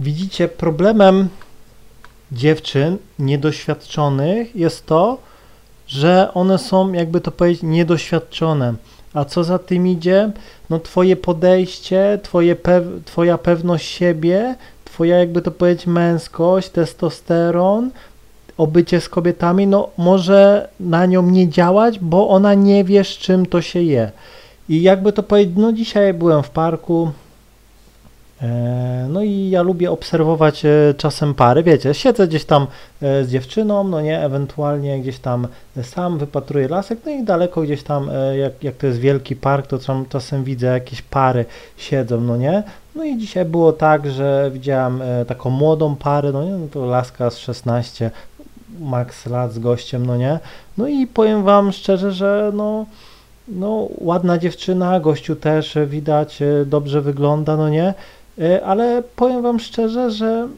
Widzicie, problemem dziewczyn niedoświadczonych jest to, że one są, jakby to powiedzieć, niedoświadczone. A co za tym idzie? No twoje podejście, twoje pew twoja pewność siebie, twoja, jakby to powiedzieć, męskość, testosteron, obycie z kobietami, no może na nią nie działać, bo ona nie wie, z czym to się je. I jakby to powiedzieć, no dzisiaj byłem w parku, no i ja lubię obserwować e, czasem pary, wiecie, siedzę gdzieś tam e, z dziewczyną, no nie, ewentualnie gdzieś tam sam wypatruję lasek, no i daleko gdzieś tam, jak, jak to jest wielki park, to tam czasem widzę jakieś pary siedzą, no nie, no i dzisiaj było tak, że widziałem taką młodą parę, no nie, no to laska z 16, max lat z gościem, no nie, no i powiem wam szczerze, że no no, ładna dziewczyna, gościu też e, widać, e, dobrze wygląda, no nie, e, ale powiem wam szczerze, że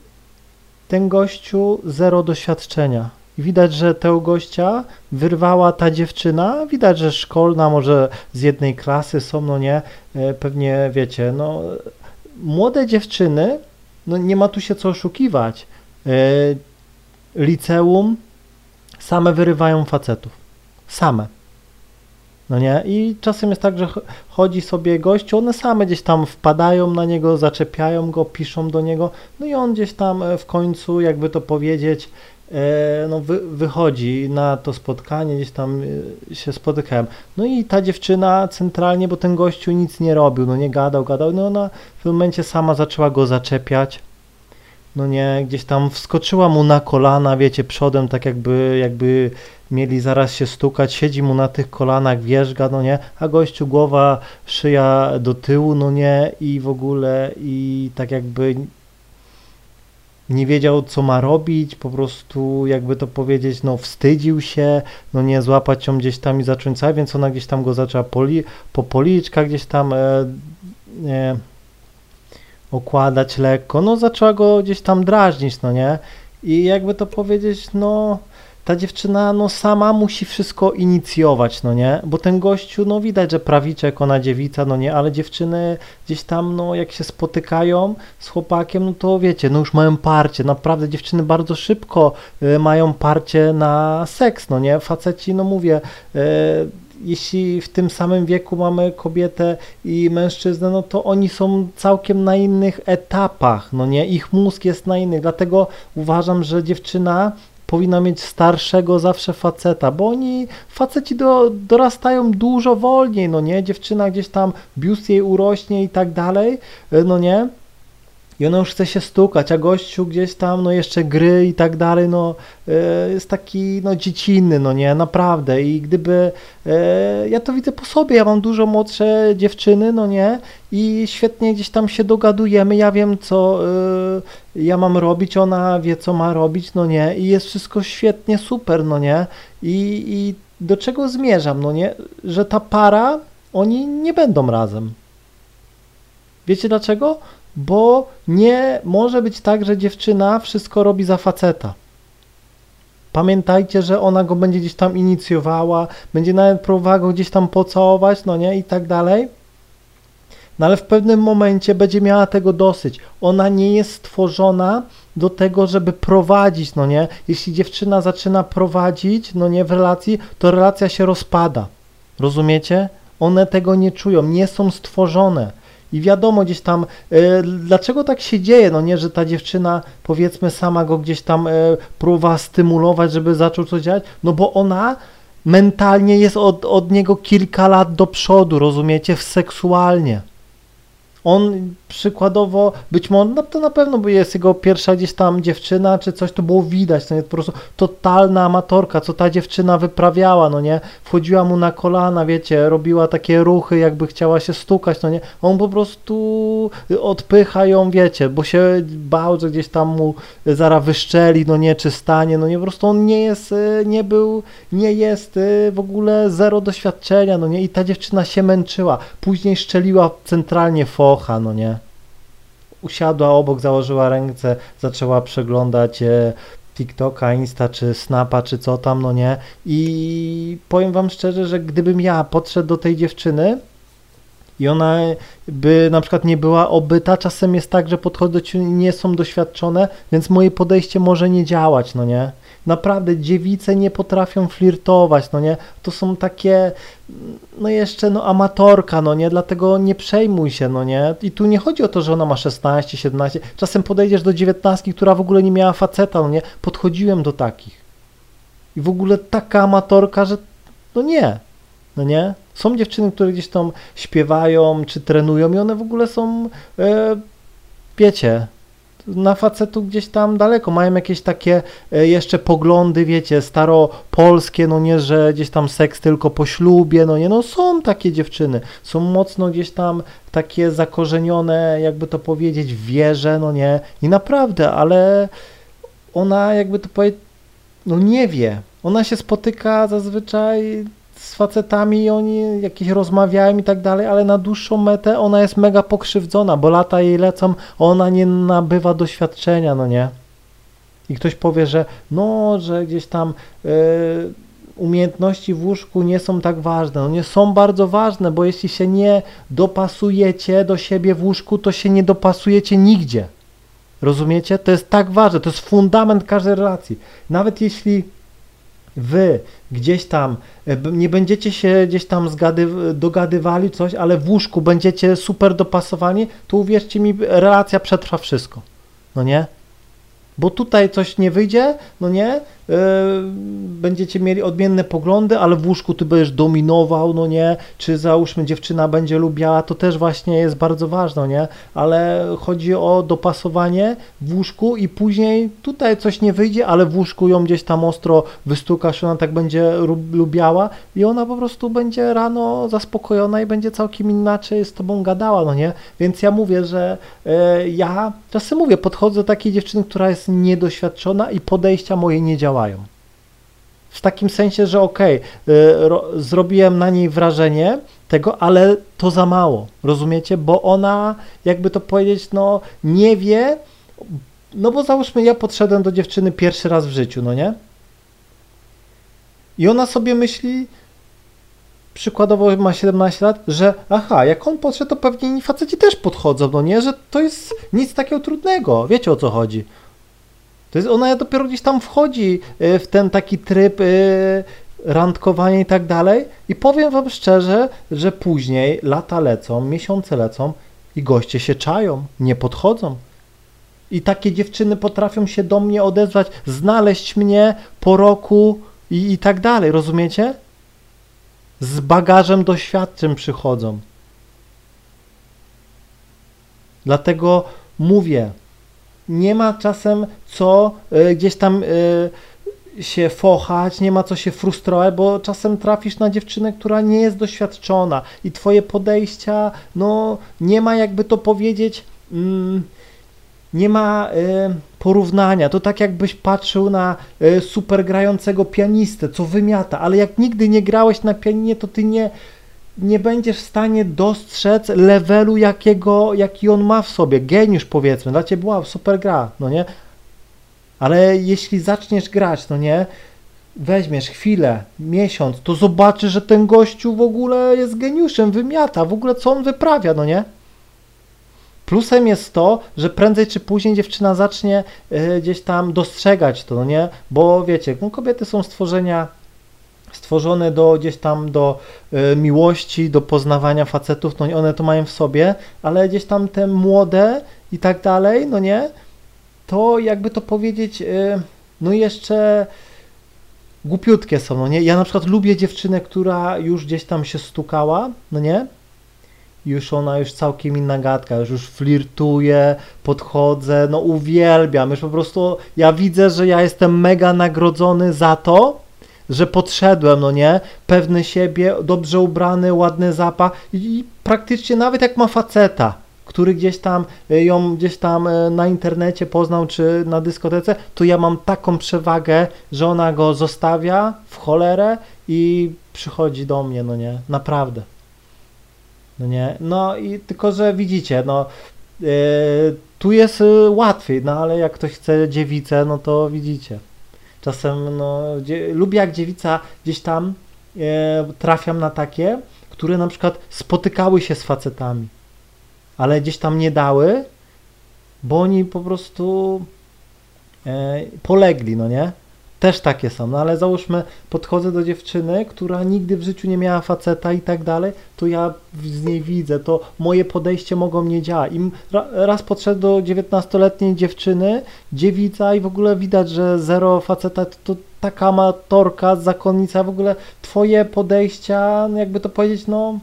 ten gościu zero doświadczenia. Widać, że tego gościa wyrwała ta dziewczyna, widać, że szkolna, może z jednej klasy są, no nie, pewnie wiecie, no młode dziewczyny, no nie ma tu się co oszukiwać. Liceum same wyrywają facetów. Same. No nie? I czasem jest tak, że chodzi sobie gościu, one same gdzieś tam wpadają na niego, zaczepiają go, piszą do niego, no i on gdzieś tam e, w końcu, jakby to powiedzieć, e, no wy, wychodzi na to spotkanie, gdzieś tam e, się spotykałem. No i ta dziewczyna centralnie, bo ten gościu nic nie robił, no nie gadał, gadał, no ona w tym momencie sama zaczęła go zaczepiać, no nie, gdzieś tam wskoczyła mu na kolana, wiecie, przodem, tak jakby, jakby mieli zaraz się stukać, siedzi mu na tych kolanach, wierzga, no nie, a gościu głowa, szyja do tyłu, no nie, i w ogóle, i tak jakby nie wiedział, co ma robić, po prostu, jakby to powiedzieć, no wstydził się, no nie, złapać ją gdzieś tam i zacząć. Więc ona gdzieś tam go zaczęła poli, po policzkach gdzieś tam e, nie, okładać lekko, no zaczęła go gdzieś tam drażnić, no nie, i jakby to powiedzieć, no ta dziewczyna no sama musi wszystko inicjować, no nie? Bo ten gościu, no widać, że prawiczek, ona dziewica, no nie? Ale dziewczyny gdzieś tam, no jak się spotykają z chłopakiem, no to wiecie, no już mają parcie, naprawdę dziewczyny bardzo szybko y, mają parcie na seks, no nie? Faceci, no mówię, y, jeśli w tym samym wieku mamy kobietę i mężczyznę, no to oni są całkiem na innych etapach, no nie? Ich mózg jest na innych, dlatego uważam, że dziewczyna powinna mieć starszego zawsze faceta, bo oni, faceci do, dorastają dużo wolniej, no nie, dziewczyna gdzieś tam, biust jej urośnie i tak dalej, no nie, i ona już chce się stukać, a gościu gdzieś tam, no jeszcze gry i tak dalej, no e, jest taki, no dziecinny, no nie, naprawdę. I gdyby, e, ja to widzę po sobie, ja mam dużo młodsze dziewczyny, no nie, i świetnie gdzieś tam się dogadujemy, ja wiem co e, ja mam robić, ona wie co ma robić, no nie, i jest wszystko świetnie, super, no nie, i, i do czego zmierzam, no nie, że ta para, oni nie będą razem. Wiecie dlaczego? Bo nie może być tak, że dziewczyna wszystko robi za faceta. Pamiętajcie, że ona go będzie gdzieś tam inicjowała, będzie nawet próbowała go gdzieś tam pocałować, no nie, i tak dalej. No ale w pewnym momencie będzie miała tego dosyć. Ona nie jest stworzona do tego, żeby prowadzić, no nie. Jeśli dziewczyna zaczyna prowadzić, no nie, w relacji, to relacja się rozpada. Rozumiecie? One tego nie czują, nie są stworzone. I wiadomo gdzieś tam, e, dlaczego tak się dzieje, no nie, że ta dziewczyna powiedzmy sama go gdzieś tam e, próbowała stymulować, żeby zaczął coś działać, no bo ona mentalnie jest od, od niego kilka lat do przodu, rozumiecie, seksualnie. On przykładowo, być może, no to na pewno by jest jego pierwsza gdzieś tam dziewczyna, czy coś, to było widać, to nie, po prostu totalna amatorka, co ta dziewczyna wyprawiała, no nie, wchodziła mu na kolana, wiecie, robiła takie ruchy, jakby chciała się stukać, no nie, on po prostu odpycha ją, wiecie, bo się bał, że gdzieś tam mu zaraz wyszczeli, no nie, czy stanie, no nie, po prostu on nie jest, nie był, nie jest w ogóle zero doświadczenia, no nie, i ta dziewczyna się męczyła, później szczeliła centralnie focha, no nie, usiadła obok, założyła ręce, zaczęła przeglądać e, TikToka, Insta, czy Snapa, czy co tam, no nie. I powiem wam szczerze, że gdybym ja podszedł do tej dziewczyny i ona by na przykład nie była obyta, czasem jest tak, że podchody nie są doświadczone, więc moje podejście może nie działać, no nie? Naprawdę dziewice nie potrafią flirtować, no nie? To są takie, no jeszcze, no amatorka, no nie? Dlatego nie przejmuj się, no nie? I tu nie chodzi o to, że ona ma 16, 17, czasem podejdziesz do 19, która w ogóle nie miała faceta, no nie? Podchodziłem do takich. I w ogóle taka amatorka, że no nie, no nie? Są dziewczyny, które gdzieś tam śpiewają czy trenują i one w ogóle są, e, wiecie, na facetu gdzieś tam daleko, mają jakieś takie e, jeszcze poglądy, wiecie, staropolskie, no nie, że gdzieś tam seks tylko po ślubie, no nie, no są takie dziewczyny, są mocno gdzieś tam takie zakorzenione, jakby to powiedzieć, w wierze, no nie, i naprawdę, ale ona jakby to powiedzieć, no nie wie, ona się spotyka zazwyczaj z facetami oni jakieś rozmawiają i tak dalej, ale na dłuższą metę ona jest mega pokrzywdzona, bo lata jej lecą, ona nie nabywa doświadczenia, no nie? I ktoś powie, że no, że gdzieś tam yy, umiejętności w łóżku nie są tak ważne. No nie są bardzo ważne, bo jeśli się nie dopasujecie do siebie w łóżku, to się nie dopasujecie nigdzie. Rozumiecie? To jest tak ważne, to jest fundament każdej relacji. Nawet jeśli wy gdzieś tam e, nie będziecie się gdzieś tam zgady, dogadywali coś, ale w łóżku będziecie super dopasowani, to uwierzcie mi, relacja przetrwa wszystko. No nie? Bo tutaj coś nie wyjdzie, no nie? Yy, będziecie mieli odmienne poglądy, ale w łóżku ty będziesz dominował, no nie? Czy załóżmy dziewczyna będzie lubiała, to też właśnie jest bardzo ważne, nie? Ale chodzi o dopasowanie w łóżku i później tutaj coś nie wyjdzie, ale w łóżku ją gdzieś tam ostro wystukasz, ona tak będzie lubiała i ona po prostu będzie rano zaspokojona i będzie całkiem inaczej z tobą gadała, no nie? Więc ja mówię, że yy, ja czasem mówię, podchodzę do takiej dziewczyny, która jest niedoświadczona i podejścia moje nie działają. W takim sensie, że okej, okay, zrobiłem na niej wrażenie tego, ale to za mało, rozumiecie? Bo ona, jakby to powiedzieć, no nie wie, no bo załóżmy, ja podszedłem do dziewczyny pierwszy raz w życiu, no nie? I ona sobie myśli, przykładowo ma 17 lat, że aha, jak on podszedł, to pewnie inni faceci też podchodzą, no nie? Że to jest nic takiego trudnego, wiecie o co chodzi. To jest, ona dopiero gdzieś tam wchodzi e, w ten taki tryb e, randkowania i tak dalej. I powiem wam szczerze, że później lata lecą, miesiące lecą i goście się czają, nie podchodzą. I takie dziewczyny potrafią się do mnie odezwać, znaleźć mnie po roku i, i tak dalej, rozumiecie? Z bagażem doświadczeń przychodzą. Dlatego mówię, nie ma czasem co y, gdzieś tam y, się fochać, nie ma co się frustrować, bo czasem trafisz na dziewczynę, która nie jest doświadczona i twoje podejścia, no nie ma jakby to powiedzieć, mm, nie ma y, porównania. To tak jakbyś patrzył na super grającego pianistę, co wymiata, ale jak nigdy nie grałeś na pianinie, to ty nie nie będziesz w stanie dostrzec levelu, jakiego, jaki on ma w sobie. Geniusz powiedzmy, dla ciebie była super gra, no nie? Ale jeśli zaczniesz grać, no nie? Weźmiesz chwilę, miesiąc, to zobaczysz, że ten gościu w ogóle jest geniuszem, wymiata, w ogóle co on wyprawia, no nie? Plusem jest to, że prędzej czy później dziewczyna zacznie y, gdzieś tam dostrzegać to, no nie? Bo wiecie, no kobiety są stworzenia stworzone do gdzieś tam do y, miłości, do poznawania facetów, no one to mają w sobie, ale gdzieś tam te młode i tak dalej, no nie, to jakby to powiedzieć, y, no jeszcze głupiutkie są, no nie, ja na przykład lubię dziewczynę, która już gdzieś tam się stukała, no nie, już ona już całkiem inna gadka, już już flirtuje, podchodzę, no uwielbiam, już po prostu ja widzę, że ja jestem mega nagrodzony za to, że podszedłem, no nie, pewny siebie, dobrze ubrany, ładny zapach i, praktycznie nawet jak ma faceta, który gdzieś tam e, ją gdzieś tam e, na internecie poznał, czy na dyskotece, to ja mam taką przewagę, że ona go zostawia w cholerę i przychodzi do mnie, no nie, naprawdę. No nie, no i tylko, że widzicie, no yy, tu jest łatwiej, no ale jak ktoś chce dziewicę, no to widzicie. Czasem no, lubię jak dziewica gdzieś tam e, trafiam na takie, które na przykład spotykały się z facetami, ale gdzieś tam nie dały, bo oni po prostu e, polegli, no nie? Też takie są, no ale załóżmy, podchodzę do dziewczyny, która nigdy w życiu nie miała faceta i tak dalej, to ja z niej widzę, to moje podejście mogą nie działać. I raz podszedł do 19-letniej dziewczyny, dziewica i w ogóle widać, że zero faceta to, to taka amatorka, zakonnica, w ogóle twoje podejścia, no jakby to powiedzieć, no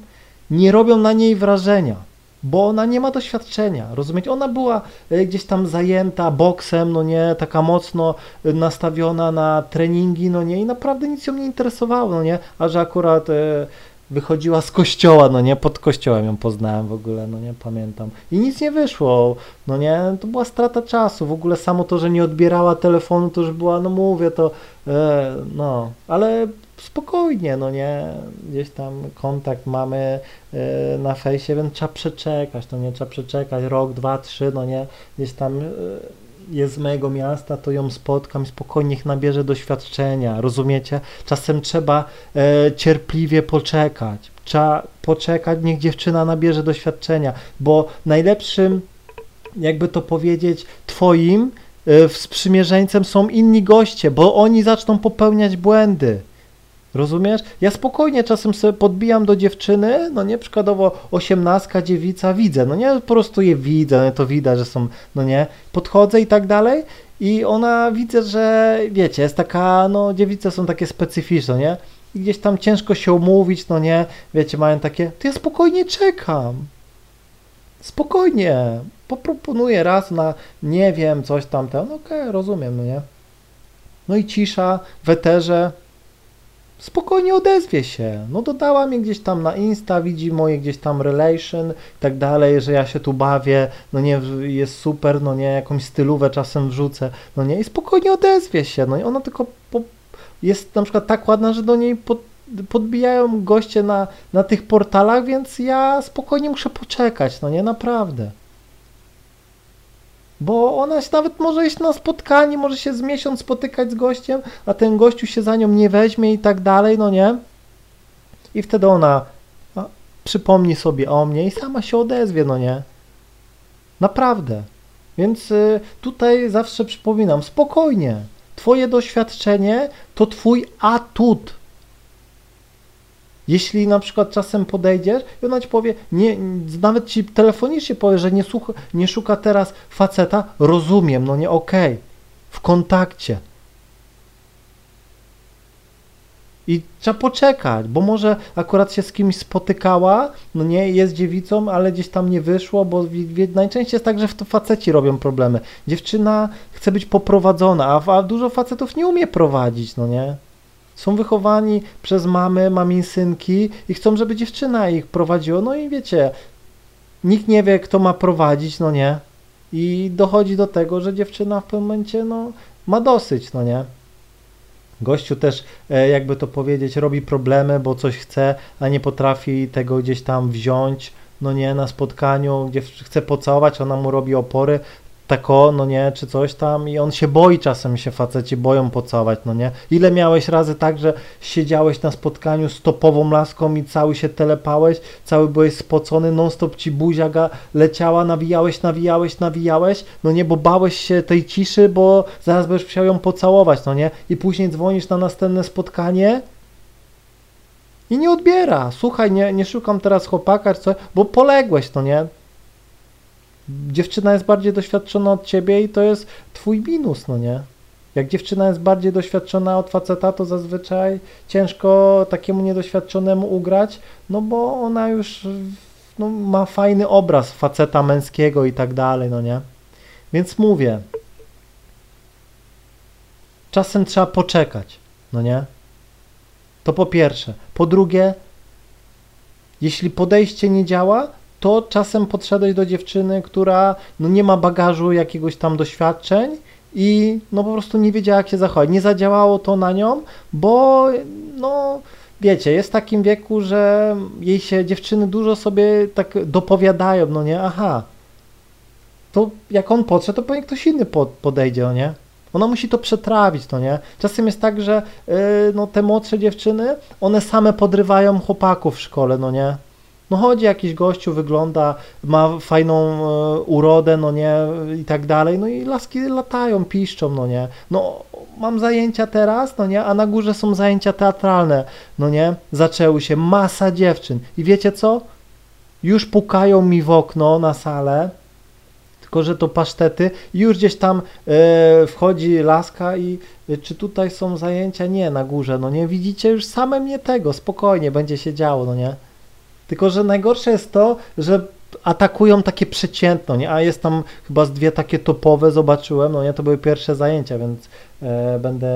nie robią na niej wrażenia bo ona nie ma doświadczenia, rozumiecie? Ona była e, gdzieś tam zajęta boksem, no nie, taka mocno e, nastawiona na treningi, no nie, i naprawdę nic ją nie interesowało, no nie, a że akurat e, wychodziła z kościoła, no nie, pod kościołem ją poznałem w ogóle, no nie, pamiętam. I nic nie wyszło, no nie, to była strata czasu, w ogóle samo to, że nie odbierała telefonu, to już była, no mówię, to, e, no, ale spokojnie, no nie, gdzieś tam kontakt mamy e, na fejsie, więc trzeba przeczekać, no nie, trzeba przeczekać rok, dwa, trzy, no nie, gdzieś tam e, jest z mojego miasta, to ją spotkam, spokojnie niech nabierze doświadczenia, rozumiecie? Czasem trzeba e, cierpliwie poczekać, trzeba poczekać, niech dziewczyna nabierze doświadczenia, bo najlepszym, jakby to powiedzieć, twoim e, sprzymierzeńcem są inni goście, bo oni zaczną popełniać błędy. Rozumiesz? Ja spokojnie czasem sobie podbijam do dziewczyny, no nie, przykładowo osiemnastka, dziewica, widzę, no nie, po prostu je widzę, no to widać, że są, no nie, podchodzę i tak dalej i ona widzę, że wiecie, jest taka, no dziewice są takie specyficzne, nie? I gdzieś tam ciężko się umówić, no nie, wiecie, mają takie, to ja spokojnie czekam. Spokojnie, poproponuję raz na, nie wiem, coś tam, no okej, okay, rozumiem, no nie. No i cisza w eterze, spokojnie odezwie się. No dodała mnie gdzieś tam na Insta, widzi moje gdzieś tam relation i tak dalej, że ja się tu bawię, no nie, jest super, no nie, jakąś stylówę czasem wrzucę, no nie, i spokojnie odezwie się, no i ona tylko po, jest na przykład tak ładna, że do niej pod, podbijają goście na, na tych portalach, więc ja spokojnie muszę poczekać, no nie, naprawdę. Bo ona się nawet może iść na spotkanie, może się z miesiąc spotykać z gościem, a ten gościu się za nią nie weźmie i tak dalej, no nie? I wtedy ona a, przypomni sobie o mnie i sama się odezwie, no nie? Naprawdę. Więc y, tutaj zawsze przypominam, spokojnie. Twoje doświadczenie to twój atut. Jeśli na przykład czasem podejdziesz i ona ci powie, nie, nawet ci telefonicznie powie, że nie, słucha, nie szuka teraz faceta, rozumiem, no nie, okej, okay, w kontakcie. I trzeba poczekać, bo może akurat się z kimś spotykała, no nie, jest dziewicą, ale gdzieś tam nie wyszło, bo najczęściej jest tak, że to faceci robią problemy. Dziewczyna chce być poprowadzona, a, a dużo facetów nie umie prowadzić, no nie. Są wychowani przez mamy, maminsynki i chcą, żeby dziewczyna ich prowadziła. No i wiecie, nikt nie wie, kto ma prowadzić, no nie. I dochodzi do tego, że dziewczyna w pewnym momencie, no, ma dosyć, no nie. Gościu też, e, jakby to powiedzieć, robi problemy, bo coś chce, a nie potrafi tego gdzieś tam wziąć, no nie, na spotkaniu, gdzie chce pocałować, ona mu robi opory, tako, no nie, czy coś tam i on się boi czasem, się faceci boją pocałować, no nie. Ile miałeś razy tak, że siedziałeś na spotkaniu z topową laską i cały się telepałeś, cały byłeś spocony, non stop ci buzia leciała, nawijałeś, nawijałeś, nawijałeś, no nie, bo bałeś się tej ciszy, bo zaraz będziesz chciał ją pocałować, no nie. I później dzwonisz na następne spotkanie, i nie odbiera. Słuchaj, nie, nie szukam teraz chłopaka coś, bo poległeś, no nie? Dziewczyna jest bardziej doświadczona od ciebie i to jest twój minus, no nie? Jak dziewczyna jest bardziej doświadczona od faceta, to zazwyczaj ciężko takiemu niedoświadczonemu ugrać, no bo ona już no, ma fajny obraz faceta męskiego i tak dalej, no nie? Więc mówię, czasem trzeba poczekać, no nie? To po pierwsze. Po drugie, jeśli podejście nie działa, to czasem podszedłeś do dziewczyny, która no, nie ma bagażu jakiegoś tam doświadczeń i no po prostu nie wiedziała jak się zachować. Nie zadziałało to na nią, bo no wiecie, jest w takim wieku, że jej się dziewczyny dużo sobie tak dopowiadają, no nie, aha, to jak on podszedł, to pewnie ktoś inny podejdzie, no nie? Ona musi to przetrawić, no nie? Czasem jest tak, że yy, no, te młodsze dziewczyny, one same podrywają chłopaków w szkole, no nie? No chodzi jakiś gościu, wygląda, ma fajną e, urodę, no nie, i tak dalej, no i laski latają, piszczą, no nie. No mam zajęcia teraz, no nie, a na górze są zajęcia teatralne, no nie, zaczęły się, masa dziewczyn i wiecie co? Już pukają mi w okno na salę, tylko że to pasztety i już gdzieś tam e, wchodzi laska i e, czy tutaj są zajęcia? Nie, na górze, no nie, widzicie, już same mnie tego, spokojnie, będzie się działo, no nie. Tylko, że najgorsze jest to, że atakują takie przeciętno, nie? A jest tam chyba z dwie takie topowe, zobaczyłem, no nie, to były pierwsze zajęcia, więc e, będę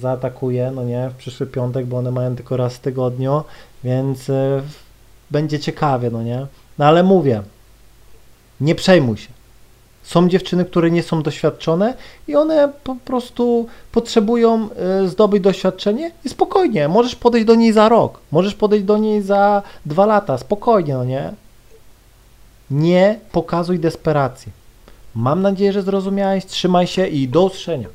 zaatakuję, no nie, w przyszły piątek, bo one mają tylko raz w tygodniu, więc e, będzie ciekawie, no nie. No ale mówię, nie przejmuj się. Są dziewczyny, które nie są doświadczone i one po prostu potrzebują y, zdobyć doświadczenie i spokojnie, możesz podejść do niej za rok, możesz podejść do niej za dwa lata, spokojnie, no nie? Nie pokazuj desperacji. Mam nadzieję, że zrozumiałeś, trzymaj się i do usłyszenia.